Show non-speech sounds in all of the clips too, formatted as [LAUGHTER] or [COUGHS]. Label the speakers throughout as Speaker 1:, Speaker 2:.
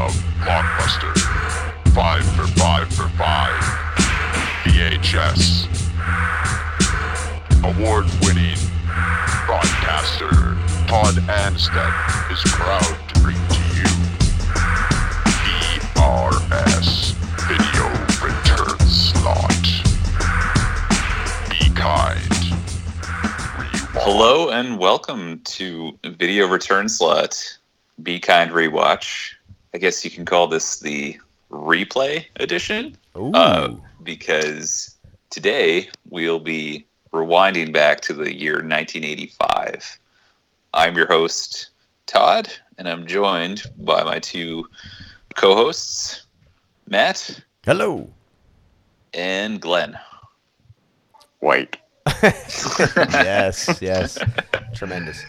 Speaker 1: of Blockbuster. Five for five for five. VHS. Award winning broadcaster Todd Anstead is proud to bring to you VRS Video Return Slot. Be kind.
Speaker 2: Hello and welcome to Video Return Slot Be Kind Rewatch. I guess you can call this the replay edition
Speaker 3: Ooh.
Speaker 2: uh, because today we'll be rewinding back to the year 1985. I'm your host, Todd, and I'm joined by my two co hosts, Matt
Speaker 3: Hello.
Speaker 2: and Glen.
Speaker 4: White. [LAUGHS]
Speaker 3: yes, yes. Tremendous.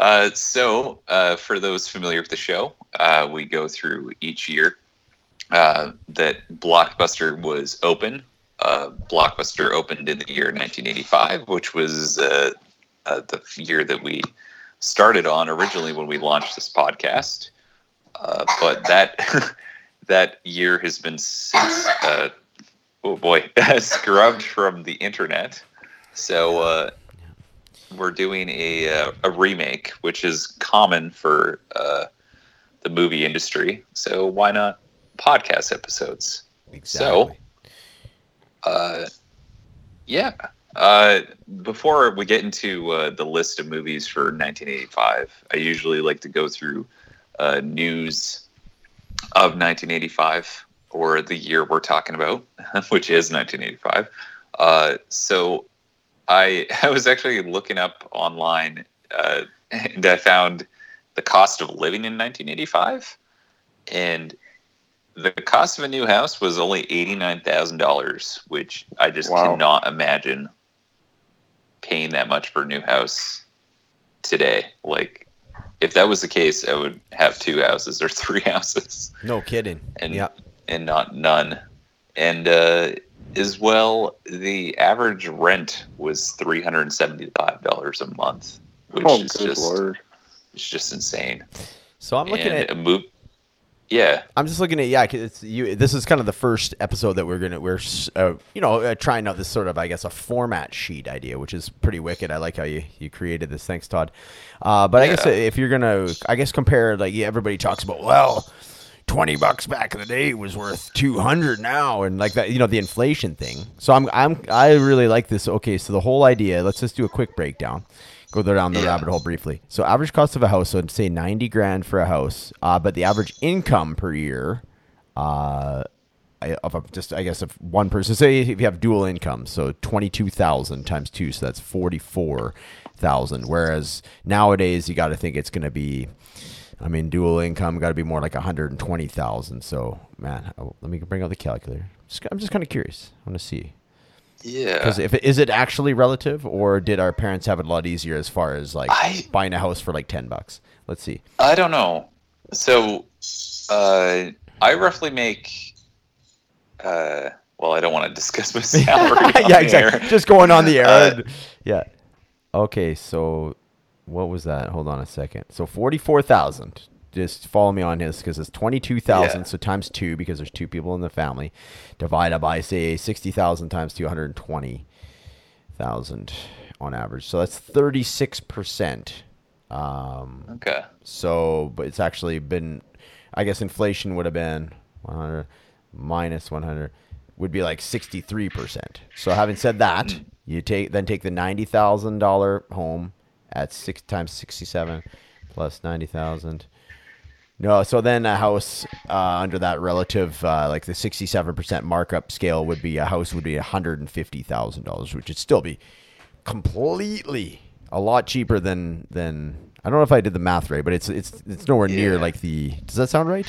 Speaker 2: Uh, so, uh, for those familiar with the show, uh, we go through each year uh, that Blockbuster was open. Uh, Blockbuster opened in the year 1985, which was uh, the year that we started on originally when we launched this podcast. But that [LAUGHS] that year has been since oh boy [LAUGHS] scrubbed from the internet. So we're doing a uh, a remake, which is common for uh, the movie industry. So why not podcast episodes?
Speaker 3: Exactly.
Speaker 2: Uh, yeah. Uh, before we get into uh, the list of movies for 1985, I usually like to go through uh, news of 1985 or the year we're talking about, [LAUGHS] which is 1985. Uh, so I [LAUGHS] I was actually looking up online uh, [LAUGHS] and I found the cost of living in 1985, and the cost of a new house was only eighty nine thousand dollars, which I just
Speaker 4: Wow.
Speaker 2: cannot imagine paying that much for a new house today. Like, if that was the case, I would have two houses or [LAUGHS] three houses
Speaker 3: No kidding.
Speaker 2: and
Speaker 3: yeah.
Speaker 2: and not none. And uh, as well, the average rent was three hundred and seventy five dollars a month, which
Speaker 4: Oh,
Speaker 2: is just
Speaker 4: lord.
Speaker 2: it's just insane.
Speaker 3: So I'm looking
Speaker 2: and
Speaker 3: at
Speaker 2: a move. Yeah,
Speaker 3: I'm just looking at yeah. 'cause It's you. This is kind of the first episode that we're gonna we're uh, you know uh, trying out this sort of I guess a format sheet idea, which is pretty wicked. I like how you you created this. Thanks, Todd. Uh, but I guess if you're gonna I guess compare like yeah, everybody talks about well. 20 bucks back in the day was worth 200 now and like that you know the inflation thing so i'm i'm i really like this okay so the whole idea let's just do a quick breakdown go down the
Speaker 2: Yeah.
Speaker 3: rabbit hole briefly so average cost of a house so say 90 grand for a house uh, but the average income per year uh, of a, just I guess if one person say if you have dual income, so twenty two thousand times two, so that's forty four thousand. Whereas nowadays you got to think it's going to be, I mean, dual income got to be more like one hundred and twenty thousand. So man, oh, let me bring out the calculator. Just, I'm just kind of curious. I want to see
Speaker 2: yeah.
Speaker 3: because if it, is it actually relative, or did our parents have it a lot easier as far as like
Speaker 2: I-
Speaker 3: buying a house for like ten bucks? Let's see.
Speaker 2: I don't know. So, uh, I roughly make. Uh, well, I don't want to [LAUGHS] discuss my [LAUGHS] salary.
Speaker 3: yeah, exactly.
Speaker 2: air.
Speaker 3: Just going on the air.
Speaker 2: Uh,
Speaker 3: and- yeah. Okay, so what was that? Hold on a second. So forty-four thousand. Just follow me on this because it's twenty-two thousand.
Speaker 2: Yeah.
Speaker 3: So times two because there's two people in the family. Divided by say sixty thousand times two hundred twenty thousand on average. So that's thirty-six percent. Um,
Speaker 2: Okay.
Speaker 3: so, but it's actually been, I guess inflation would have been 100 minus 100 would be like 63%. So having said that, you take then take the $90,000 home at 6 times 67 plus 90,000. No, so then a house uh, under that relative, uh, like the 67% markup scale would be a house would be $150,000, which would still be completely a lot cheaper than than I don't know if I did the math right, but it's it's it's nowhere near
Speaker 2: Yeah.
Speaker 3: like the. Does that sound right?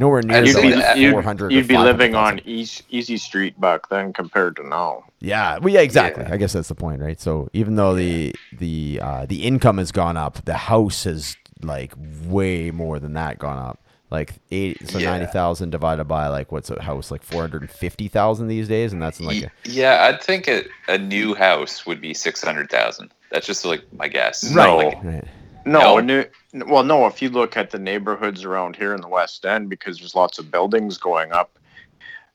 Speaker 3: Nowhere near
Speaker 2: say
Speaker 3: like
Speaker 4: you'd,
Speaker 3: 400
Speaker 4: you'd be living
Speaker 3: 500,000.
Speaker 4: on East, Easy Street back then compared to now.
Speaker 3: Yeah, well, yeah, exactly.
Speaker 2: Yeah.
Speaker 3: I guess that's the point, right? So even though the the uh, the income has gone up, the house has like way more than that gone up. Like eight, so
Speaker 2: Yeah.
Speaker 3: ninety thousand divided by like what's a house like four hundred and fifty thousand these days, and that's like a,
Speaker 2: yeah, I'd think a, a new house would be six hundred thousand. That's just like my guess.
Speaker 4: No.
Speaker 2: Like,
Speaker 3: right.
Speaker 4: No,
Speaker 2: No?
Speaker 4: new, well, no. If you look at the neighborhoods around here in the West End, because there's lots of buildings going up,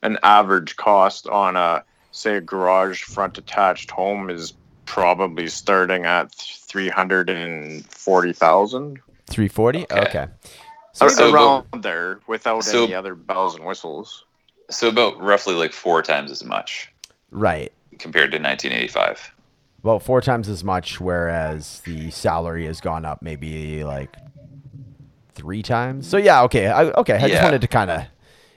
Speaker 4: an average cost on a say a garage front attached home is probably starting at three hundred and forty thousand.
Speaker 3: 340?
Speaker 2: Okay.
Speaker 3: Okay.
Speaker 2: So- so
Speaker 4: around there without
Speaker 2: so-
Speaker 4: any other bells and whistles.
Speaker 2: So about roughly like four times as much
Speaker 3: Right.
Speaker 2: compared to 1985.
Speaker 3: Well, four times as much, whereas the salary has gone up maybe like three times. So yeah, okay, I, okay. I just wanted to kind of,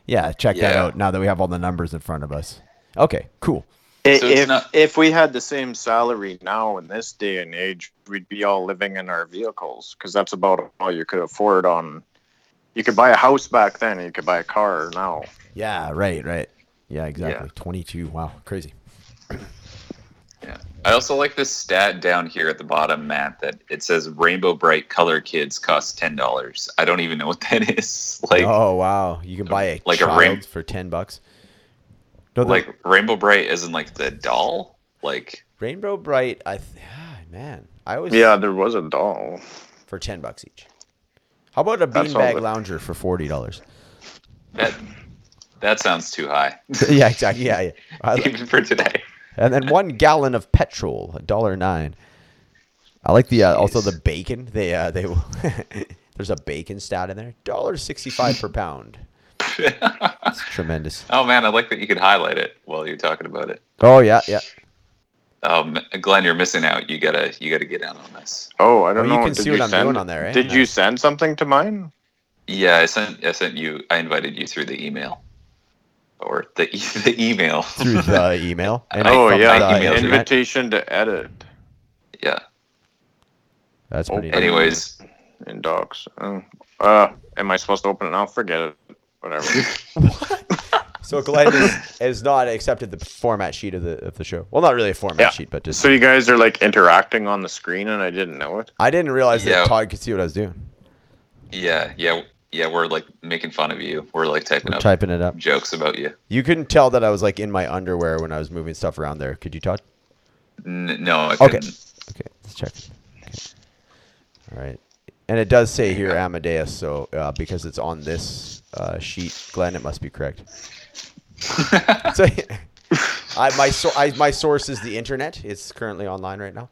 Speaker 3: yeah, check that out now that we have all the numbers in front of us. Okay, cool.
Speaker 4: I-
Speaker 2: So
Speaker 4: if
Speaker 2: not-
Speaker 4: if we had the same salary now in this day and age, we'd be all living in our vehicles because that's about all you could afford. On you could buy a house back then, and you could buy a car now.
Speaker 3: Yeah, right, right. Yeah, exactly. Twenty-two. Wow, crazy.
Speaker 2: Yeah. I also like this stat down here at the bottom, Matt, that it says Rainbow Brite Color Kids cost ten dollars. I don't even know what that [LAUGHS] is. Like
Speaker 3: oh wow, you can buy a
Speaker 2: like a
Speaker 3: child
Speaker 2: rain-
Speaker 3: for ten bucks. No, the
Speaker 2: like Rainbow Brite isn't like the doll. Like
Speaker 3: Rainbow Brite. I th- ah, [SIGHS] man, I always
Speaker 4: Yeah, there was a doll.
Speaker 3: for ten bucks each. How about a beanbag
Speaker 4: the-
Speaker 3: lounger for forty dollars?
Speaker 2: that that sounds too high. [LAUGHS]
Speaker 3: yeah, exactly. Yeah, yeah. [LAUGHS]
Speaker 2: Even for today.
Speaker 3: And then one gallon of petrol, a dollar nine. I like the uh, also the bacon. They uh, they [LAUGHS] there's a bacon stat in there. Dollar sixty five per pound. [LAUGHS] It's tremendous.
Speaker 2: Oh man, I like that you could highlight it while you're talking about it.
Speaker 3: Oh yeah, yeah.
Speaker 2: Um, Glen, you're missing out. You gotta you gotta get in on this.
Speaker 4: Oh, I don't
Speaker 3: Oh, you can
Speaker 4: Did
Speaker 3: see what I'm
Speaker 4: send,
Speaker 3: doing on there, eh?
Speaker 4: Did you send something to mine?
Speaker 2: Yeah, I sent I sent you. I invited you through the email, or the e- [LAUGHS] the email.
Speaker 3: Through the email. [LAUGHS] And
Speaker 4: oh yeah,
Speaker 3: the
Speaker 2: emailed
Speaker 3: internet.
Speaker 4: invitation to edit
Speaker 2: yeah.
Speaker 3: That's pretty.
Speaker 4: Oh,
Speaker 3: nice.
Speaker 2: Anyways,
Speaker 4: in docs. Oh. Uh, am I supposed to open it now? Forget it. Whatever. [LAUGHS]
Speaker 3: So Glen is, has not accepted the format sheet of the of the show. Well, not really a format
Speaker 4: Yeah.
Speaker 3: sheet, but just
Speaker 4: so you guys are like interacting on the screen, and I didn't know it.
Speaker 3: I didn't realize
Speaker 2: Yeah.
Speaker 3: that Todd could see what I was doing.
Speaker 2: yeah, yeah, yeah. We're like making fun of you. We're like typing
Speaker 3: We're
Speaker 2: up
Speaker 3: typing it up.
Speaker 2: jokes about you.
Speaker 3: You couldn't tell that I was like in my underwear when I was moving stuff around there. Could you, Todd?
Speaker 2: N- no, I
Speaker 3: Okay.
Speaker 2: couldn't.
Speaker 3: Okay, let's check. Okay. All right. And it does say here Amadeus, so uh, because it's on this uh, sheet, Glen, it must be correct. [LAUGHS] so, [LAUGHS] I, my so, I, my source is the internet. It's currently online right now.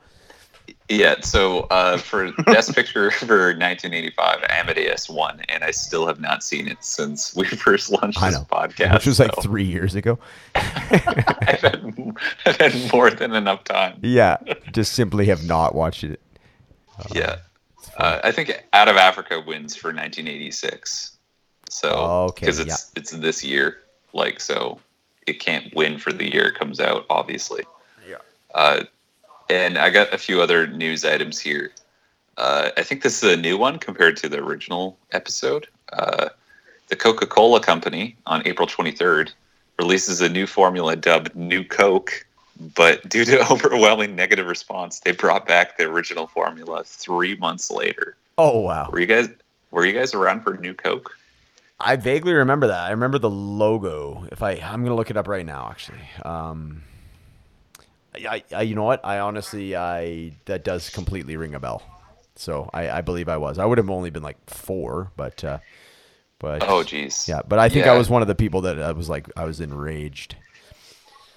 Speaker 2: Yeah, so uh, for Best Picture [LAUGHS] for 1985, Amadeus won, and I still have not seen it since we [LAUGHS] first launched this podcast.
Speaker 3: which was like three years ago. [LAUGHS]
Speaker 2: I've, had, I've had more than enough time.
Speaker 3: Yeah, just simply have not watched it.
Speaker 2: Yeah. Uh, I think Out of Africa wins for 1986. So,
Speaker 3: Okay,
Speaker 2: because it's it's this year, like so, it can't win for the year it comes out, obviously.
Speaker 3: Yeah.
Speaker 2: And I got a few other news items here. Uh, I think this is a new one compared to the original episode. Uh, the Coca Cola Company on April 23rd releases a new formula dubbed New Coke, but due to [LAUGHS] overwhelming negative response, they brought back the original formula three months later.
Speaker 3: Oh wow!
Speaker 2: Were you guys were you guys around for New Coke?
Speaker 3: I vaguely remember that. I remember the logo. If I, I'm gonna look it up right now. Actually, um, I, I, you know what? I honestly, I that does completely ring a bell. So I, I believe I was. I would have only been like four, but, uh, but
Speaker 2: Oh, geez.
Speaker 3: yeah. But I think
Speaker 2: Yeah.
Speaker 3: I was one of the people that I was like, I was enraged.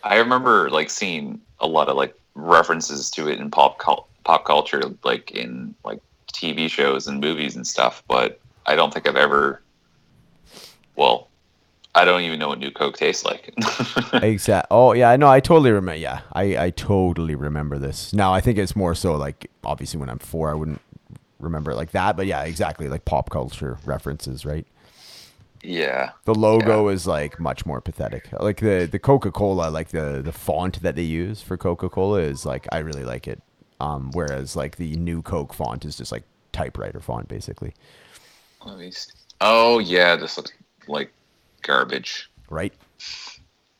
Speaker 2: I remember like seeing a lot of like references to it in pop cul- pop culture, like in like TV shows and movies and stuff. But I don't think I've ever. Well, I don't even know what New Coke tastes like. [LAUGHS]
Speaker 3: Exact. Oh yeah, no, I totally remember. Yeah, I, I totally remember this. Now I think it's more so like obviously when I'm four, I wouldn't remember it like that. But yeah, exactly like pop culture references, right?
Speaker 2: yeah.
Speaker 3: The logo is like much more pathetic. Like the the Coca Cola, like the the font that they use for Coca Cola is like I really like it. Um, whereas like the new Coke font is just like typewriter font basically,
Speaker 2: Let me see. Oh yeah, this looks like garbage.
Speaker 3: right?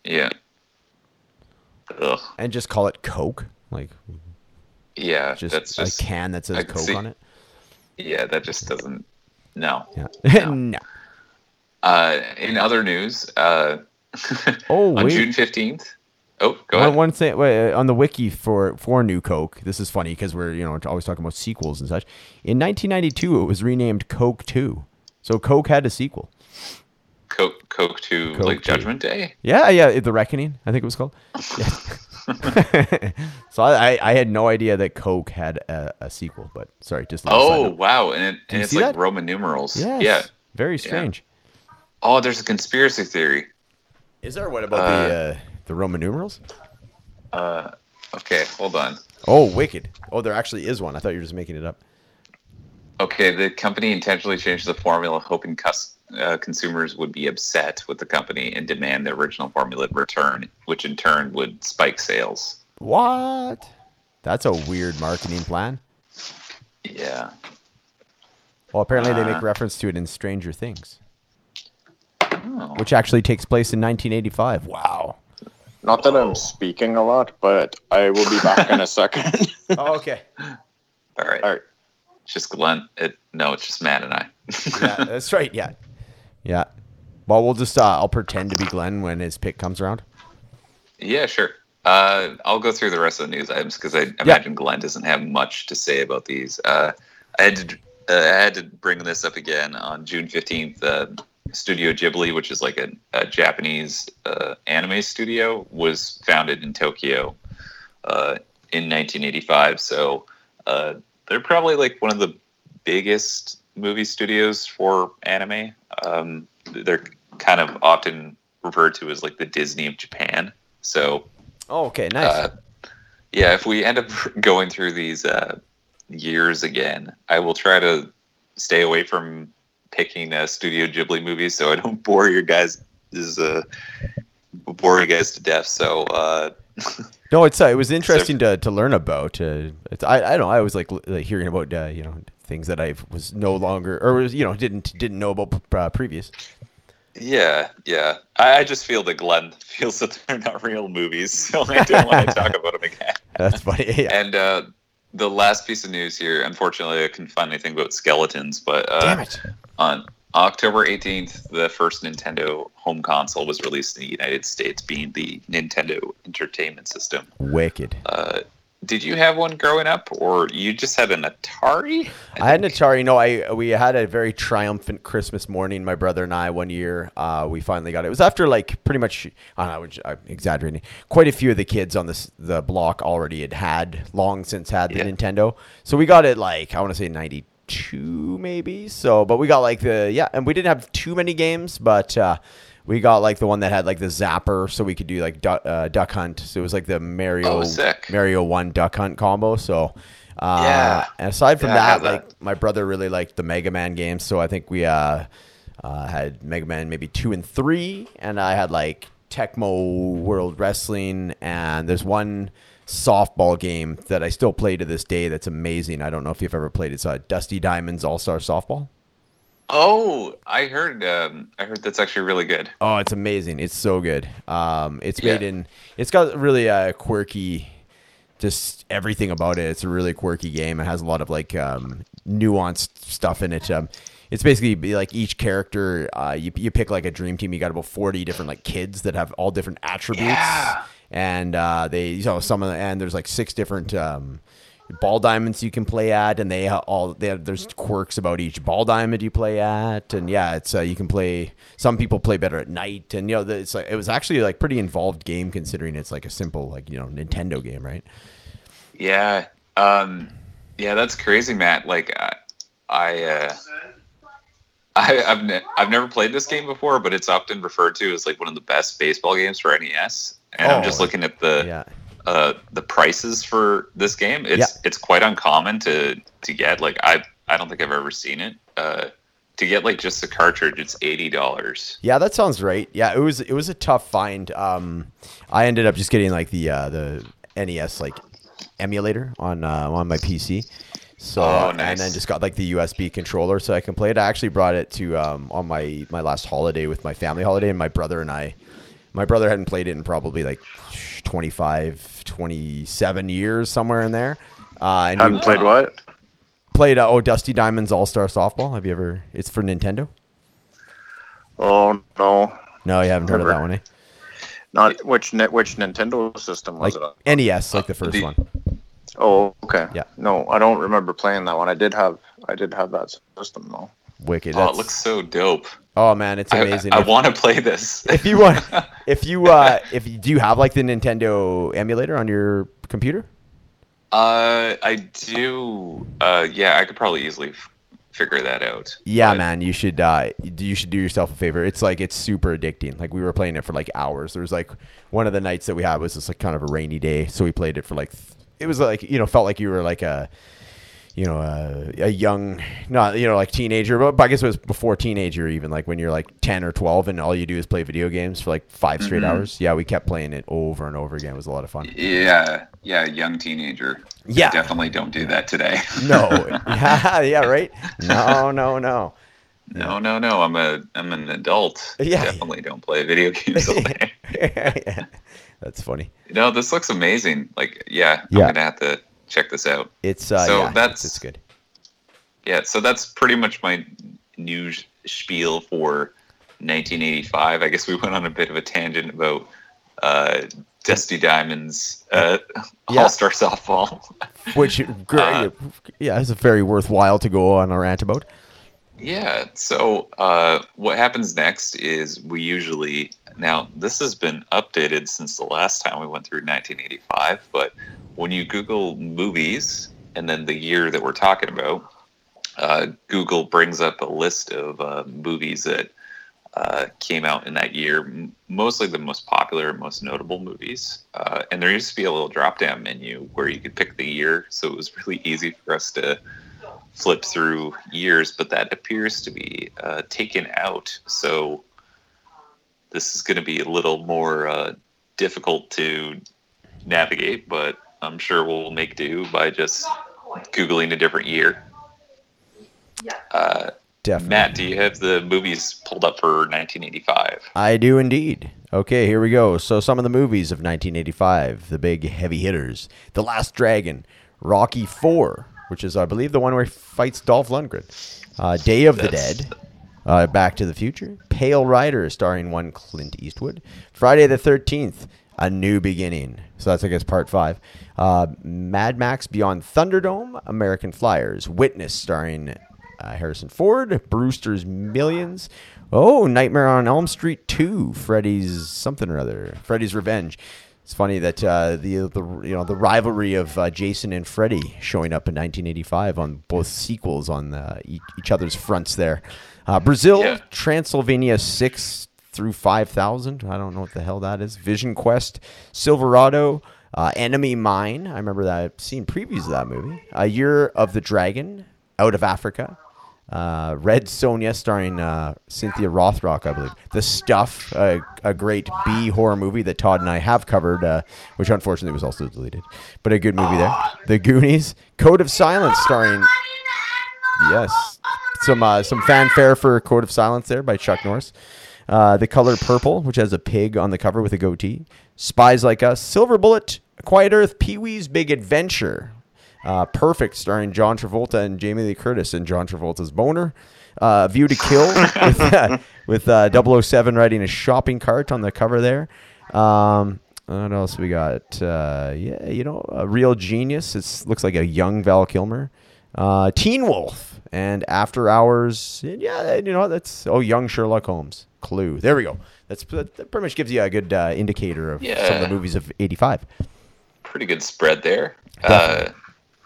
Speaker 2: Yeah. Ugh.
Speaker 3: And just call it Coke, like
Speaker 2: Yeah,
Speaker 3: just,
Speaker 2: that's just
Speaker 3: a can that says Coke
Speaker 2: see-
Speaker 3: on it.
Speaker 2: yeah, that just doesn't. No.
Speaker 3: Yeah. [LAUGHS]
Speaker 2: No. [LAUGHS]
Speaker 3: no.
Speaker 2: Uh, in other news, uh, [LAUGHS]
Speaker 3: Oh
Speaker 2: on
Speaker 3: wait.
Speaker 2: June fifteenth, Oh, go ahead.
Speaker 3: one thing wait, on the wiki for for New Coke. This is funny because we're you know always talking about sequels and such. In 1992, it was renamed Coke 2. So Coke had a sequel.
Speaker 2: Coke, Coke to
Speaker 3: Coke
Speaker 2: like
Speaker 3: 2.
Speaker 2: Judgment Day.
Speaker 3: Yeah, yeah, The Reckoning, I think it was called. Yeah. [LAUGHS] [LAUGHS] so I, I had no idea that Coke had a, a sequel, but sorry, just
Speaker 2: Oh wow, and, it, and it's like
Speaker 3: that?
Speaker 2: Roman numerals.
Speaker 3: Yes,
Speaker 2: Yeah.
Speaker 3: very strange.
Speaker 2: Oh, there's a conspiracy theory.
Speaker 3: Is there what about
Speaker 2: Uh,
Speaker 3: the uh, the Roman numerals?
Speaker 2: Uh, okay, hold on.
Speaker 3: Oh, wicked! Oh, there actually is one. I thought you were just making it up.
Speaker 2: Okay, the company intentionally changed the formula, hoping cus- uh, consumers would be upset with the company and demand the original formula return, which in turn would spike sales.
Speaker 3: What? That's a weird marketing plan.
Speaker 2: Yeah.
Speaker 3: Well, apparently they make
Speaker 2: Uh.
Speaker 3: reference to it in Stranger Things,
Speaker 2: Oh.
Speaker 3: which actually takes place in 1985. Wow.
Speaker 4: Not that I'm speaking a lot, but I will be back in a [LAUGHS] second.
Speaker 3: Oh, okay.
Speaker 2: All right.
Speaker 4: All right.
Speaker 2: It's just Glen. It, no, it's just Matt and I.
Speaker 3: Yeah, that's right. Yeah. Yeah. Well, we'll just uh, I'll pretend to be Glen when his pick comes around.
Speaker 2: yeah, sure. Uh, I'll go through the rest of the news items because I imagine Glen doesn't have much to say about these. Uh, I had to uh, I had to bring this up again on June fifteenth. Uh, studio Ghibli, which is like a, a Japanese uh, anime studio, was founded in Tokyo uh, in 1985. So uh, they're probably like one of the biggest movie studios for anime. Um, they're kind of often referred to as like the Disney of Japan. So
Speaker 3: Oh, okay. Nice.
Speaker 2: uh, yeah, if we end up [LAUGHS] going through these uh, years again, I will try to stay away from picking uh, Studio Ghibli movies so I don't [LAUGHS] bore your guys is uh, bore you guys to death. So uh, [LAUGHS]
Speaker 3: no, it's uh, it was interesting to, to learn about. Uh, it's, I I don't know. I always like, like hearing about uh, you know things that I was no longer or was you know didn't didn't know about p- uh, previous.
Speaker 2: yeah, yeah, I, I just feel that Glen [LAUGHS] feels that they're not real movies, [LAUGHS] so I don't want to [LAUGHS] talk about them again.
Speaker 3: That's funny. Yeah.
Speaker 2: And uh, the last piece of news here, unfortunately, I couldn't find anything about skeletons, but uh,
Speaker 3: Damn it.
Speaker 2: On October 18th, the first Nintendo home console was released in the United States, being the Nintendo Entertainment System.
Speaker 3: Wicked.
Speaker 2: Uh, did you have one growing up, or you just had an Atari?
Speaker 3: I had an? Atari. No, I we had a very triumphant Christmas morning. My brother and I one year. Uh, we finally got it. It was after like pretty much. i don't know i'm exaggerating. Quite a few of the kids on this the block already had had long since had the
Speaker 2: Yeah.
Speaker 3: Nintendo. So we got it like I want to say ninety two maybe. So, but we got like the yeah, and we didn't have too many games, but. uh we got like the one that had like the zapper, so we could do like duck, uh, duck hunt. So it was like the Mario
Speaker 2: Oh.
Speaker 3: Mario One Duck Hunt combo. So uh,
Speaker 2: Yeah.
Speaker 3: and aside from
Speaker 2: Yeah,
Speaker 3: that,
Speaker 2: have that.
Speaker 3: like my brother really liked the Mega Man games, so I think we uh, uh, had Mega Man maybe two and three, and I had like Tecmo World Wrestling, and there's one softball game that I still play to this day that's amazing. I don't know if you've ever played it. It's uh, Dusty Diamonds All Star Softball.
Speaker 2: Oh, I heard. Um, I heard that's actually really good.
Speaker 3: Oh, it's amazing. It's so good. Um, it's
Speaker 2: Yeah.
Speaker 3: made in. It's got really a quirky, just everything about it. It's a really quirky game. It has a lot of like um, nuanced stuff in it. Um, it's basically like each character. Uh, you you pick like a dream team. You got about forty different like kids that have all different attributes.
Speaker 2: Yeah.
Speaker 3: And uh, they, you know, some of the, and there's like six different um, ball diamonds you can play at, and they all they have, there's quirks about each ball diamond you play at, and yeah, it's uh, you can play. Some people play better at night, and you know, the- it's like it was actually like pretty involved game considering it's like a simple like you know Nintendo game, right?
Speaker 2: Yeah. Um, yeah, that's crazy, Matt. Like, I, I, uh, I I've, ne- I've never played this game before, but it's often referred to as like one of the best baseball games for NES. And I'm
Speaker 3: Oh,
Speaker 2: just looking at the
Speaker 3: Yeah,
Speaker 2: uh, the prices for this game. It's it's quite uncommon to to get. Like, I I don't think I've ever seen it. Uh, to get like just the cartridge, it's eighty dollars.
Speaker 3: yeah, that sounds right. Yeah, it was it was a tough find. Um, I ended up just getting like the uh, the NES like emulator on uh, on my PC. So
Speaker 2: Oh,
Speaker 3: and then just got like the USB controller so I can play it. I actually brought it to um, on my my last holiday with my family holiday and my brother and I. My brother hadn't played it in probably like 25, 27 years somewhere in there. Uh, and
Speaker 4: Haven't played what?
Speaker 3: played uh, oh Dusty Diamonds All Star Softball. Have you ever? It's for Nintendo.
Speaker 4: Oh no.
Speaker 3: No, you haven't heard of that one, eh?
Speaker 4: Not which which Nintendo system was
Speaker 3: like
Speaker 4: it on?
Speaker 3: NES, like the first
Speaker 2: the-
Speaker 3: one.
Speaker 4: Oh, okay.
Speaker 3: Yeah.
Speaker 4: No, I don't remember playing that one. I did have I did have that system though.
Speaker 3: Wicked.
Speaker 2: Oh, it looks so dope.
Speaker 3: oh man, it's
Speaker 2: I-
Speaker 3: amazing.
Speaker 2: I,
Speaker 3: If-
Speaker 2: want to play this.
Speaker 3: if you want [LAUGHS] if you uh if you do you have like the Nintendo emulator on your computer?
Speaker 2: Uh, I do. Uh, yeah, I could probably easily f- figure that out.
Speaker 3: Yeah,
Speaker 2: But-
Speaker 3: man, you should uh you should do yourself a favor. It's like it's super addicting. Like we were playing it for like hours. There was like one of the nights that we had was just like kind of a rainy day, so we played it for like th- it was like you know felt like you were like a you know a, a young not you know like teenager, but, I guess it was before teenager even like when you're like 10 or 12 and all you do is play video games for like 5 straight
Speaker 2: Mm-hmm.
Speaker 3: hours. Yeah, we kept playing it over and over again. It was a lot of fun.
Speaker 2: Yeah, yeah, young teenager.
Speaker 3: Yeah.
Speaker 2: definitely don't do that today.
Speaker 3: No. [LAUGHS] yeah, yeah, right? No, no, no.
Speaker 2: no, no, no. I'm a, I'm an adult.
Speaker 3: Yeah.
Speaker 2: definitely don't play video games all day. [LAUGHS]
Speaker 3: yeah. That's funny.
Speaker 2: you know, this looks amazing. Like, yeah,
Speaker 3: Yeah.
Speaker 2: I'm gonna have to check this out.
Speaker 3: It's uh
Speaker 2: So
Speaker 3: yeah,
Speaker 2: that's-
Speaker 3: it's, good.
Speaker 2: Yeah, so that's pretty much my news spiel for 1985. I guess we went on a bit of a tangent about uh, Dusty Diamonds uh,
Speaker 3: Yeah. [LAUGHS]
Speaker 2: All Star Softball. [LAUGHS]
Speaker 3: Which great,
Speaker 2: Uh,
Speaker 3: yeah, it's very worthwhile to go on a rant about.
Speaker 2: Yeah. So uh, what happens next is we usually now this has been updated since the last time we went through 1985. But when you Google movies and then the year that we're talking about, uh, Google brings up a list of uh, movies that uh, came out in that year, mostly the most popular, most notable movies. Uh, and there used to be a little drop down menu where you could pick the year, so it was [LAUGHS] really easy for us to flip through years, but that appears to be uh, taken out. So this is going to be a little more uh, difficult to navigate, but I'm sure we'll make do by just googling a different year. Uh,
Speaker 3: Definitely.
Speaker 2: Matt, do you have the movies pulled up for 1985?
Speaker 3: I do indeed. Okay, here we go. So some of the movies of 1985, the big heavy hitters: The Last Dragon, Rocky Four, which is I believe the one where he fights Dolph Lundgren, uh, Day of the Dead, uh, Back to the Future, Pale Rider, starring one Clint Eastwood, Friday the 13th, A New Beginning. So that's I guess part five. Uh, Mad Max Beyond Thunderdome, American Flyers, Witness, starring uh, Harrison Ford, Brewster's Millions. Oh, Nightmare on Elm Street 2, Freddy's something or other, Freddy's Revenge. It's funny that uh, the the you know the rivalry of uh, Jason and Freddy showing up in 1985 on both sequels on uh, e- each other's fronts there. Uh, Brazil,
Speaker 2: Yeah.
Speaker 3: Transylvania 6 through 5000. I don't know what the hell that is. Vision Quest, Silverado, uh, Enemy Mine. I remember that. I've seen previews of that movie. A Year of the Dragon, Out of Africa. Uh, Red Sonja, starring uh, Cynthia Rothrock, I believe. The Stuff, a great B horror movie that Todd and I have covered, uh, which unfortunately was also deleted, but a good movie there. The Goonies, Code of Silence, starring yes, some uh, some fanfare for Code of Silence there by Chuck Norris. Uh, the Color Purple, which has a pig on the cover with a goatee. Spies Like Us, Silver Bullet, Quiet Earth, Pee Wee's Big Adventure. Uh, Perfect, starring John Travolta and Jamie Lee Curtis and John Travolta's boner. Uh, View to Kill [LAUGHS] with, uh, with uh, 007 riding a shopping cart on the cover there. Um, what else we got? Uh, yeah, you know, a real genius. It looks like a young Val Kilmer. Uh, Teen Wolf and After Hours. Yeah, you know that's oh, young Sherlock Holmes. Clue. There we go. That's that pretty much gives you a good uh, indicator of yeah. some of the movies of '85.
Speaker 2: Pretty good spread there. Uh,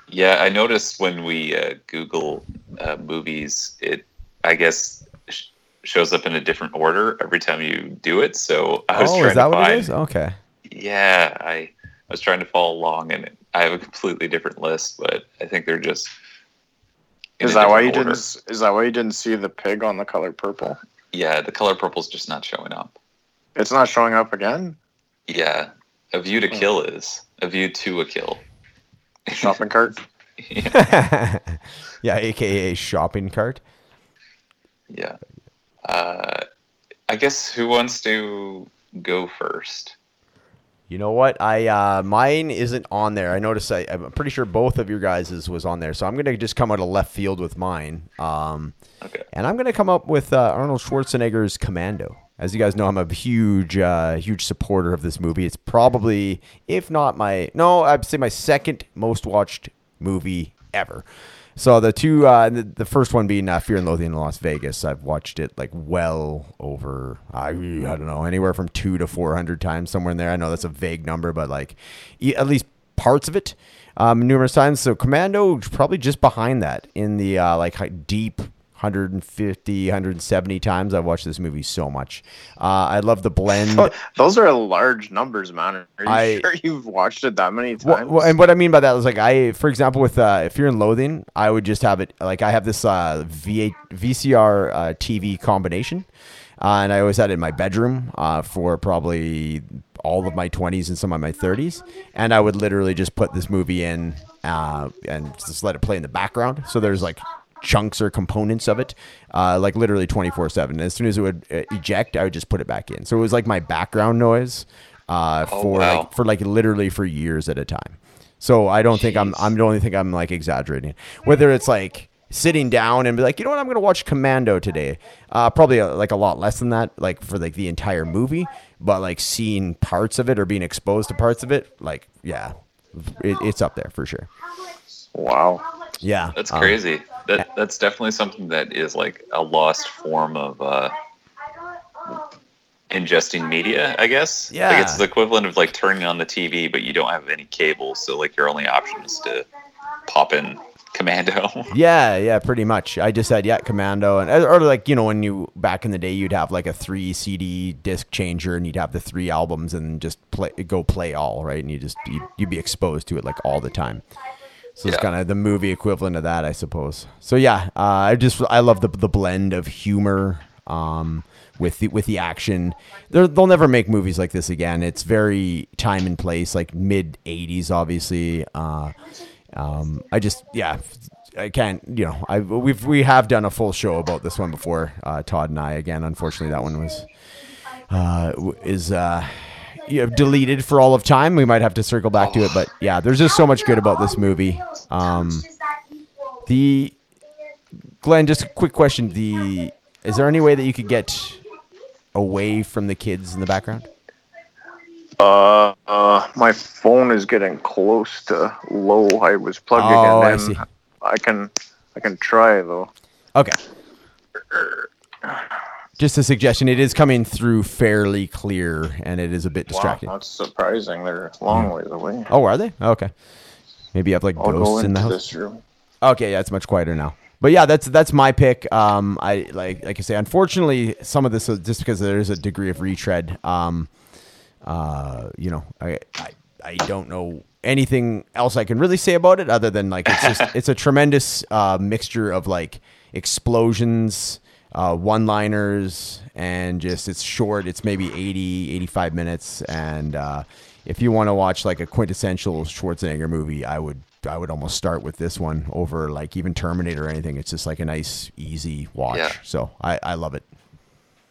Speaker 2: yeah, I noticed when we uh, Google uh, movies, it I guess sh- shows up in a different order every time you do it. So I was
Speaker 3: Oh,
Speaker 2: trying
Speaker 3: is that
Speaker 2: to
Speaker 3: what
Speaker 2: find.
Speaker 3: it is? Okay.
Speaker 2: Yeah, I I was trying to follow along, and I have a completely different list, but I think they're just. In
Speaker 4: Is that why you
Speaker 2: different
Speaker 4: didn't? Is that why you didn't see the pig on the color purple?
Speaker 2: Yeah, the color purple's just not showing up.
Speaker 4: It's not showing up again.
Speaker 2: Yeah, a view to kill is a view to a kill. [LAUGHS]
Speaker 4: Shopping cart.
Speaker 2: yeah. [LAUGHS]
Speaker 3: yeah, aka shopping cart.
Speaker 2: yeah. Uh, I guess who wants to go first?
Speaker 3: You know what? I uh, mine isn't on there. I noticed. I, I'm pretty sure both of your guys's was on there, so I'm gonna just come out of left field with mine. Um,
Speaker 2: Okay.
Speaker 3: and I'm gonna come up with uh, Arnold Schwarzenegger's Commando. as you guys know, I'm a huge, uh, huge supporter of this movie. It's probably, if not my, no, I'd say my second most watched movie ever. So the two, uh, the, the first one being uh, Fear and Loathing in Las Vegas. I've watched it like well over, I, I don't know, anywhere from two to four hundred times, somewhere in there. I know that's a vague number, but like at least parts of it um, numerous times. So Commando probably just behind that in the uh, like deep 150, 170 times. I've watched this movie so much. Uh, I love the blend. [LAUGHS]
Speaker 4: Those are large numbers, man. Are you
Speaker 3: I-
Speaker 4: sure you've watched it that many times?
Speaker 3: well, and what I mean by that is like I, for example, with uh, if you're in Loathing, I would just have it like I have this uh, V8, VCR uh, TV combination, uh, and I always had it in my bedroom uh, for probably all of my 20s and some of my 30s, and I would literally just put this movie in uh, and just let it play in the background. So there's like chunks or components of it, uh, like literally 24 7. As soon as it would uh, eject, I would just put it back in. So it was like my background noise uh,
Speaker 2: Oh,
Speaker 3: for
Speaker 2: wow.
Speaker 3: like for like literally for years at a time. So I don't think I'm I'm the only think I'm like exaggerating. Whether it's like sitting down and be like, you know what, I'm gonna watch Commando today. Uh, probably uh like a lot less than that, like for like the entire movie. But like seeing parts of it or being exposed to parts of it, like yeah, it, it's up there for sure.
Speaker 4: wow.
Speaker 3: Yeah,
Speaker 2: That's
Speaker 3: um,
Speaker 2: crazy. That that's definitely something that is like a lost form of uh, ingesting media. I guess.
Speaker 3: Yeah.
Speaker 2: Like it's the equivalent of like turning on the TV, but you don't have any cable, so like your only option is to pop in Commando. [LAUGHS]
Speaker 3: Yeah, yeah, pretty much. I just said yeah, Commando, and or like you know when you back in the day you'd have like a three CD disc changer, and you'd have the three albums, and just play go play all right, and you just you'd, you'd be exposed to it like all the time. So it's kind of the movie equivalent of that, I suppose. So yeah, uh, I just I love the the blend of humor um, with the with the action. They're, they'll never make movies like this again. It's very time and place, like mid '80s, obviously. Uh, um, I just yeah, I can't you know I we've we have done a full show about this one before. Uh, Todd and I again. Unfortunately, that one was uh, is uh, you know, deleted for all of time. We might have to circle back to it, but yeah, there's just so much good about this movie. Um, the Glen, just a quick question: the is there any way that you could get away from the kids in the background?
Speaker 4: Uh, uh, my phone is getting close to low. I was plugging
Speaker 3: Oh, I
Speaker 4: in.
Speaker 3: see.
Speaker 4: I can, I can try though.
Speaker 3: Okay. [CLEARS THROAT] Just a suggestion. It is coming through fairly clear, and it is a bit distracting.
Speaker 4: Wow, that's surprising. They're a long ways away.
Speaker 3: Oh, are they? Okay. Maybe you have like
Speaker 4: I'll
Speaker 3: ghosts in the house. Okay, yeah, it's much quieter now. But yeah, that's that's my pick. Um, I like like I say, unfortunately, some of this is just because there is a degree of retread. Um, uh, you know, I, I I don't know anything else I can really say about it other than like it's just [LAUGHS] it's a tremendous uh, mixture of like explosions, uh, one-liners, and just it's short. It's maybe 80, 85 minutes, and uh, if you want to watch like a quintessential Schwarzenegger movie, I would I would almost start with this one over like even Terminator or anything. It's just like a nice, easy watch.
Speaker 2: Yeah.
Speaker 3: So I, I love it.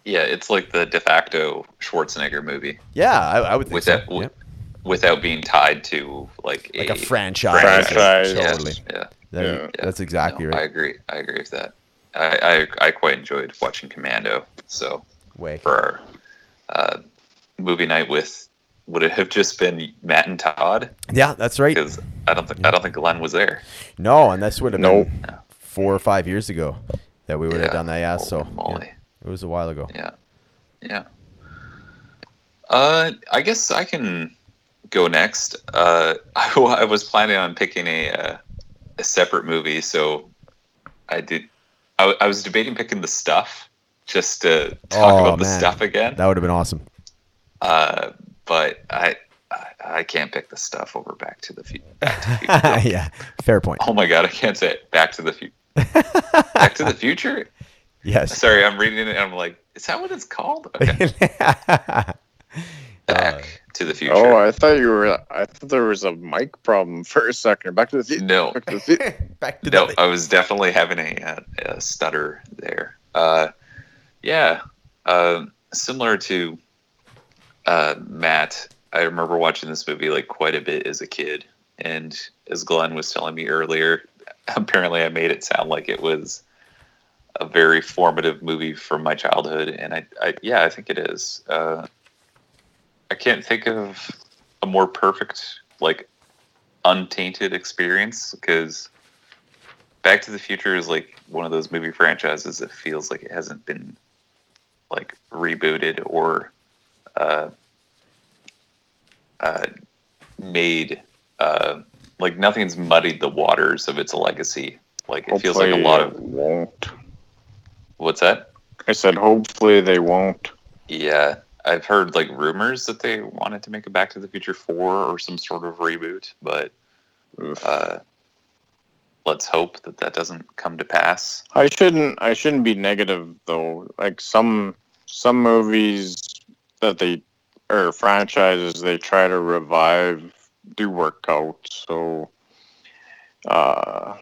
Speaker 2: yeah, it's like the de facto Schwarzenegger movie
Speaker 3: Yeah, I, I would think
Speaker 2: without
Speaker 3: so. Yeah.
Speaker 2: without being tied to like,
Speaker 3: Like a franchise.
Speaker 4: Franchise.
Speaker 3: Totally.
Speaker 2: yeah.
Speaker 3: That-
Speaker 4: Yeah.
Speaker 3: That's exactly
Speaker 2: No, I
Speaker 3: right.
Speaker 2: agree. I agree with that. I, I I quite enjoyed watching Commando. So
Speaker 3: Way.
Speaker 2: for our uh, movie night with would it have just been Matt and Todd?
Speaker 3: Yeah, that's right.
Speaker 2: Because I don't think I don't think Glen was there.
Speaker 3: No, and this would have
Speaker 4: Nope.
Speaker 3: been four or five years ago that we would have done that. Yeah,
Speaker 2: Holy
Speaker 3: so yeah, it was a while ago.
Speaker 2: Yeah, yeah. Uh, I guess I can go next. Uh, [LAUGHS] I, I was planning on picking a uh, a separate movie, so I did. I, I was debating picking the stuff just to talk
Speaker 3: Oh,
Speaker 2: about the
Speaker 3: man.
Speaker 2: stuff again.
Speaker 3: That would have been awesome.
Speaker 2: Uh, but I, I I can't pick the stuff over Back to the Future. [LAUGHS]
Speaker 3: yeah, fair point.
Speaker 2: Oh my god, I can't say it. Back to the Future. Back to the Future. [LAUGHS]
Speaker 3: Yes.
Speaker 2: Sorry, I'm reading it and I'm like, is that what it's called? Okay. [LAUGHS] Back to the Future.
Speaker 4: Oh, I thought you were. I thought there was a mic problem [LAUGHS] for a second. Back to the future.
Speaker 2: no, [LAUGHS]
Speaker 4: Back to the future. [LAUGHS]
Speaker 3: Back to
Speaker 2: no,
Speaker 3: the
Speaker 2: I was definitely having a, uh, a stutter there. Uh, yeah, uh, similar to uh, Matt, I remember watching this movie like quite a bit as a kid, and as Glen was telling me earlier, apparently I made it sound like it was a very formative movie from my childhood, and I, I yeah, I think it is. Uh, I can't think of a more perfect, like, untainted experience because Back to the Future is like one of those movie franchises that feels like it hasn't been like rebooted or uh, uh, made uh, like nothing's muddied the waters of its legacy. Like it feels like a lot of
Speaker 4: won't.
Speaker 2: what's that?
Speaker 4: I said hopefully they won't.
Speaker 2: Yeah, I've heard like rumors that they wanted to make a Back to the Future four or some sort of reboot, but uh, let's hope that that doesn't come to pass.
Speaker 4: I shouldn't I shouldn't be negative though. Like some some movies that they or franchises they try to revive do work out. So uh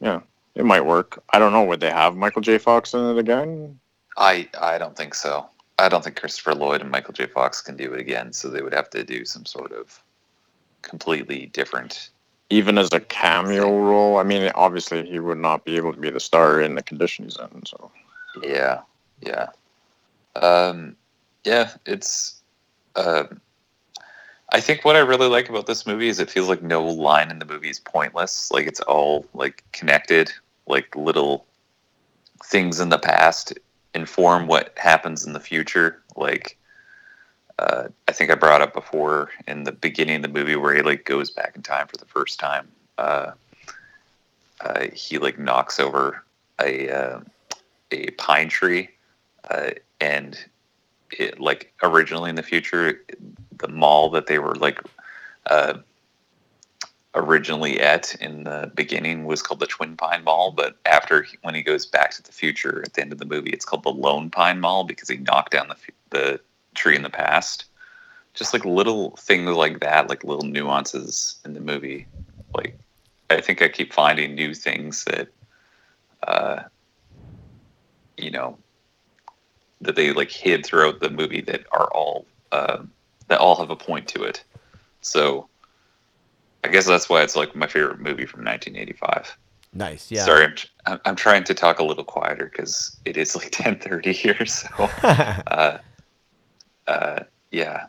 Speaker 4: yeah, it might work. I don't know, would they have Michael J. Fox in it again?
Speaker 2: I I don't think so. I don't think Christopher Lloyd and Michael J. Fox can do it again, so they would have to do some sort of completely different.
Speaker 4: Even as a cameo role? I mean obviously he would not be able to be the star in the condition he's in, so
Speaker 2: Yeah, yeah, um, yeah. It's. Uh, I think what I really like about this movie is it feels like no line in the movie is pointless. Like it's all like connected. Like little things in the past inform what happens in the future. Like uh, I think I brought up before in the beginning of the movie where he like goes back in time for the first time. Uh, uh, he like knocks over a uh, a pine tree, uh, and it like originally in the future, the mall that they were like uh, originally at in the beginning was called the Twin Pine Mall, but after he, when he goes back to the future at the end of the movie, it's called the Lone Pine Mall because he knocked down the the tree in the past. Just like little things like that, like little nuances in the movie. Like I think I keep finding new things that, uh, you know, that they like hid throughout the movie that are all uh, that all have a point to it. So I guess that's why it's like my favorite movie from 1985.
Speaker 3: Nice. Yeah.
Speaker 2: Sorry, I'm, I'm I'm trying to talk a little quieter because it is like [LAUGHS] 10:30 here. So [LAUGHS] uh, uh, yeah,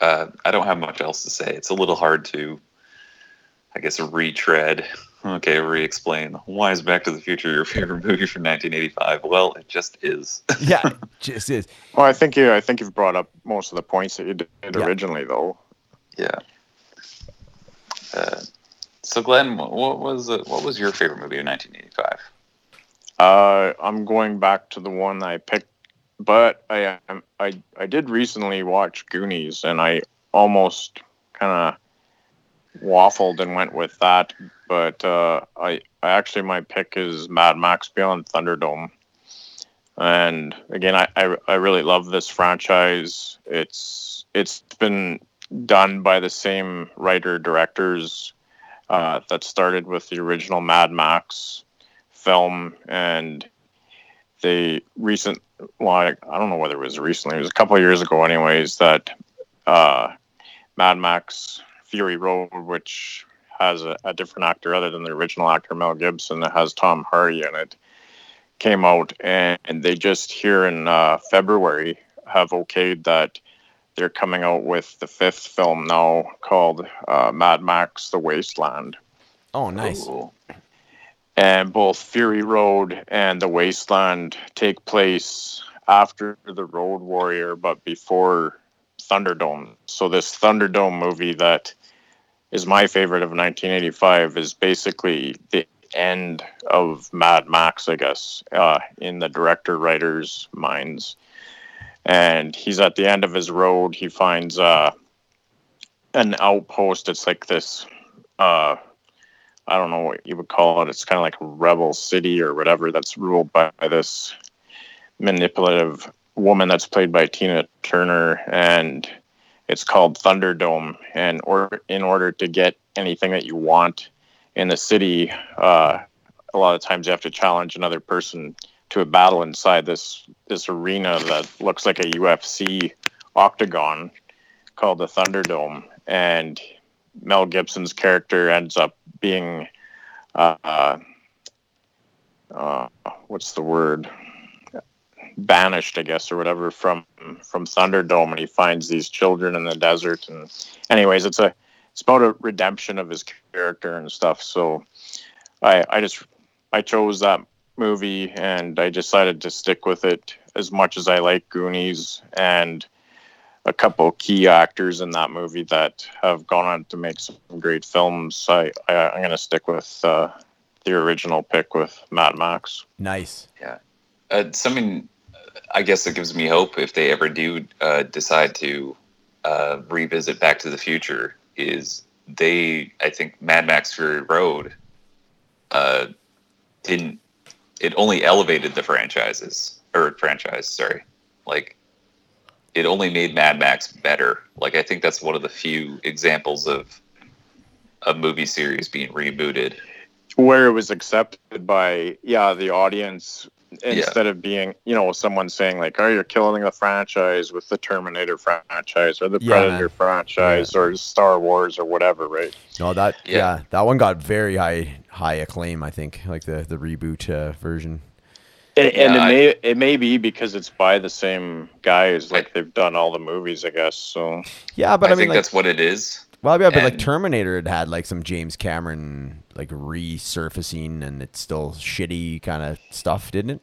Speaker 2: uh, I don't have much else to say. It's a little hard to, I guess, retread. Okay, re-explain. Why is Back to the Future your [LAUGHS] favorite movie from 1985? Well, it just is.
Speaker 3: yeah. it Just is.
Speaker 4: Well I think you I think you've brought up most of the points that you did
Speaker 3: Yeah.
Speaker 4: originally though.
Speaker 2: yeah. So, Glen, what was uh, what was your favorite movie of 1985?
Speaker 4: Uh, I'm going back to the one I picked, but I I I did recently watch Goonies, and I almost kind of waffled and went with that. But uh, I I actually my pick is Mad Max Beyond Thunderdome, and again I, I I really love this franchise. It's it's been done by the same writer directors uh, that started with the original Mad Max film and they recent like I don't know whether it was recently, it was a couple years ago anyways, that uh Mad Max Fury Road, which has a, a different actor other than the original actor Mel Gibson that has Tom Hardy in it, came out and, they just here in uh, February have okayed that they're coming out with the fifth film now called uh, Mad Max: The Wasteland
Speaker 3: Oh, nice.
Speaker 2: Ooh.
Speaker 4: and both Fury Road and the Wasteland take place after the Road Warrior, but before Thunderdome. So this Thunderdome movie that is my favorite of 1985 is basically the end of Mad Max, I guess, uh, in the director writers' minds. And he's at the end of his road. He finds uh, an outpost. It's like this. Uh, I don't know what you would call it. It's kind of like a rebel city or whatever that's ruled by this manipulative woman that's played by Tina Turner, and it's called Thunderdome. And or in order to get anything that you want in the city, uh, a lot of times you have to challenge another person to a battle inside this this arena that looks like a UFC octagon called the Thunderdome, and Mel Gibson's character ends up being uh, uh, what's the word? Banished, I guess, or whatever from from Thunderdome, and he finds these children in the desert. And anyways, it's a it's about a redemption of his character and stuff. So I I just I chose that movie and I decided to stick with it as much as I like Goonies and a couple key actors in that movie that have gone on to make some great films. I, I I'm gonna stick with uh, the original pick with Mad Max.
Speaker 3: Nice. Yeah.
Speaker 2: Uh, something I guess that gives me hope if they ever do uh, decide to uh, revisit Back to the Future is they I think Mad Max Fury Road uh, didn't it only elevated the franchises or franchise sorry. Like it only made Mad Max better. Like I think that's one of the few examples of a movie series being rebooted.
Speaker 4: Where it was accepted by yeah the audience instead of being you know someone saying like oh you're killing the franchise with the Terminator franchise or the
Speaker 3: Yeah.
Speaker 4: Predator franchise or Star Wars or whatever right.
Speaker 3: No, that yeah.
Speaker 2: Yeah.
Speaker 3: that one got very high high acclaim. I think like the the reboot uh, version.
Speaker 4: And, and
Speaker 2: Yeah,
Speaker 4: it
Speaker 2: I-
Speaker 4: may it may be because it's by the same guys, like they've done all the movies, I guess. So
Speaker 3: Yeah, but
Speaker 2: I,
Speaker 3: I, mean,
Speaker 2: think
Speaker 3: like,
Speaker 2: that's what it is
Speaker 3: well, yeah, but like Terminator, had had like some James Cameron like resurfacing, and it's still shitty kind of stuff, didn't it?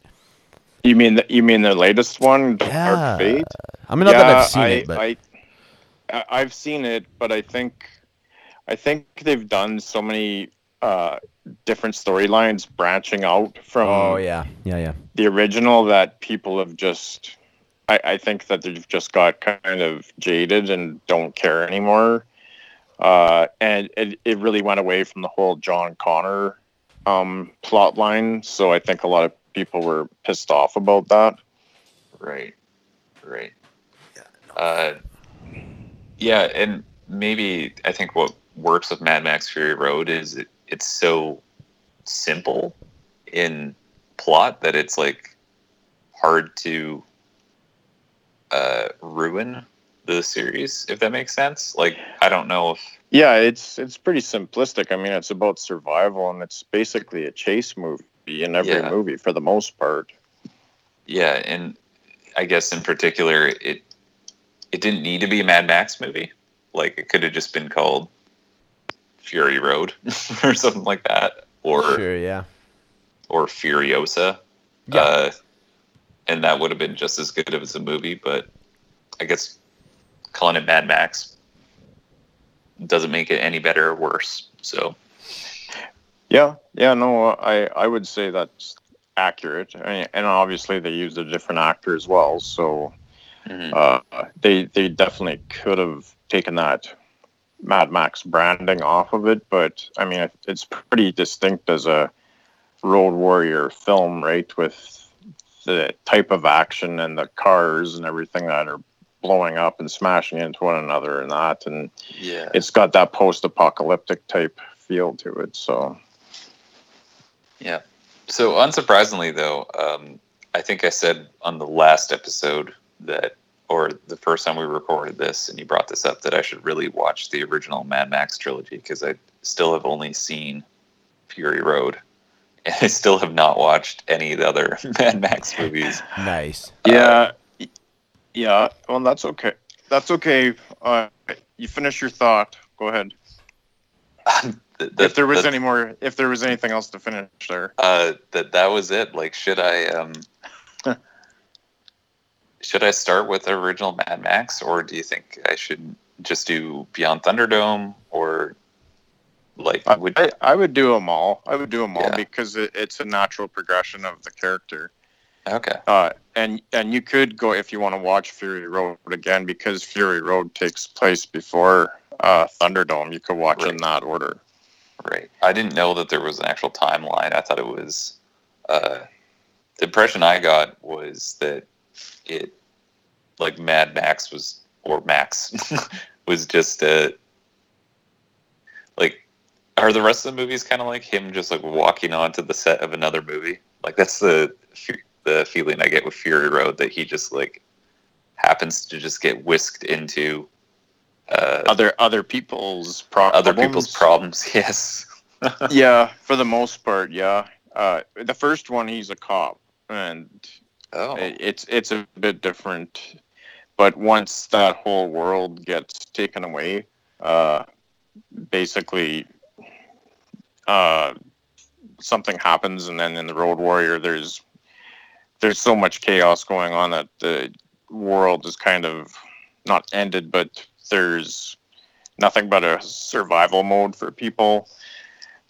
Speaker 4: you mean the, you mean the latest one,
Speaker 3: Yeah.
Speaker 4: Dark Fate?
Speaker 3: I mean, not that I've seen
Speaker 4: I,
Speaker 3: it, but
Speaker 4: I, I I've seen it, but I think I think they've done so many uh, different storylines branching out from
Speaker 3: oh yeah, yeah, yeah.
Speaker 4: the original that people have just I, I think that they've just got kind of jaded and don't care anymore. Uh, and it, it really went away from the whole John Connor um, plot line. So I think a lot of people were pissed off about that.
Speaker 2: Right. Right. Uh, yeah, and maybe I think what works with Mad Max Fury Road is it, it's so simple in plot that it's like hard to uh, ruin the series, if that makes sense. Like, I don't know if
Speaker 4: Yeah, it's it's pretty simplistic. I mean, it's about survival, and it's basically a chase movie in every
Speaker 2: Yeah.
Speaker 4: movie for the most part.
Speaker 2: Yeah, and I guess in particular, it it didn't need to be a Mad Max movie. Like it could have just been called Fury Road [LAUGHS] or something like that, or
Speaker 3: Sure, yeah.
Speaker 2: or Furiosa.
Speaker 3: Yeah.
Speaker 2: Uh, and that would have been just as good as a movie, but I guess calling it Mad Max doesn't make it any better or worse. So
Speaker 4: Yeah, yeah, no, I I would say that's accurate, I mean, and obviously they used a different actor as well, so
Speaker 2: mhm.
Speaker 4: uh, they they definitely could have taken that Mad Max branding off of it, but I mean, it's pretty distinct as a Road Warrior film, right? With the type of action and the cars and everything that are blowing up and smashing into one another and that, and
Speaker 2: yeah,
Speaker 4: it's got that post-apocalyptic type feel to it. So
Speaker 2: Yeah. So unsurprisingly, though, um, I think I said on the last episode that, or the first time we recorded this, and you brought this up, that I should really watch the original Mad Max trilogy because I still have only seen Fury Road, and I still have not watched any of the other [LAUGHS] Mad Max movies.
Speaker 3: Nice.
Speaker 4: yeah, yeah. Well, that's okay. That's okay. Uh, you finish your thought. Go ahead. [LAUGHS] If there was
Speaker 2: that-
Speaker 4: any more, if there was anything else to finish there.
Speaker 2: uh, that that was it. Like, should I um, [LAUGHS] should I start with the original Mad Max, or do you think I should just do Beyond Thunderdome, or like
Speaker 4: I,
Speaker 2: would
Speaker 4: I, I would do them all. I would do them all
Speaker 2: Yeah.
Speaker 4: because it, it's a natural progression of the character.
Speaker 2: Okay,
Speaker 4: Uh, and and you could go if you want to watch Fury Road again because Fury Road takes place before uh, Thunderdome. You could watch it in that order.
Speaker 2: right? I didn't know that there was an actual timeline. I thought it was. Uh, the impression I got was that it, like Mad Max was, or Max, [LAUGHS] was just a. Like, are the rest of the movies kind of like him just like walking onto the set of another movie? Like that's the the feeling I get with Fury Road that he just like happens to just get whisked into uh,
Speaker 4: Other other people's problems.
Speaker 2: other people's problems. [LAUGHS] Yes. [LAUGHS]
Speaker 4: yeah, for the most part, yeah. Uh, the first one, he's a cop, and
Speaker 2: Oh,
Speaker 4: it's it's a bit different. But once that whole world gets taken away, uh, basically, uh, something happens, and then in the Road Warrior, there's there's so much chaos going on that the world is kind of not ended, but there's nothing but a survival mode for people.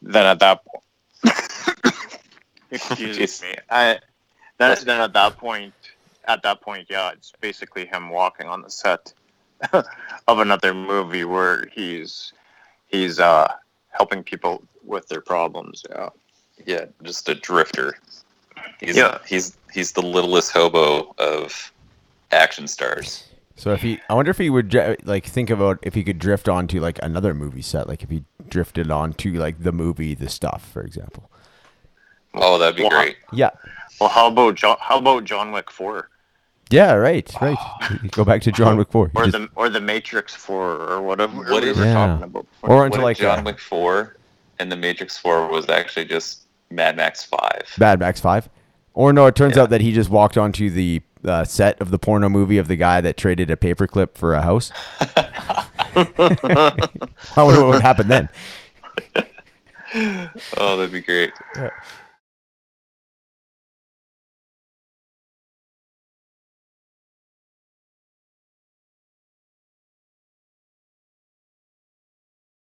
Speaker 4: Then at that point, [COUGHS] excuse me, I, then, then at that point, at that point, yeah, it's basically him walking on the set [LAUGHS] of another movie where he's he's uh helping people with their problems. Yeah.
Speaker 2: yeah, just a drifter. He's,
Speaker 4: Yeah.
Speaker 2: he's he's the littlest hobo of action stars.
Speaker 3: So if he, I wonder if he would like think about if he could drift onto like another movie set, like if he drifted onto like the movie The Stuff, for example.
Speaker 2: Oh, that'd be
Speaker 4: Well,
Speaker 2: great.
Speaker 3: Yeah.
Speaker 4: Well, how about John, how about John Wick Four
Speaker 3: Yeah. Right. Right. Go back to John Wick Four.
Speaker 4: Or
Speaker 3: just-
Speaker 4: the or the Matrix Four or whatever
Speaker 2: What
Speaker 4: we
Speaker 2: if-
Speaker 4: were
Speaker 3: Yeah.
Speaker 4: talking about before.
Speaker 3: or
Speaker 2: What
Speaker 3: into like
Speaker 2: John
Speaker 3: uh,
Speaker 2: Wick Four and the Matrix Four was actually just Mad Max Five.
Speaker 3: Mad Max Five. Or no, it turns
Speaker 2: Yeah.
Speaker 3: out that he just walked onto the uh, set of the porno movie of the guy that traded a paperclip for a house. [LAUGHS] I wonder what would happen then.
Speaker 2: Oh, that'd be great.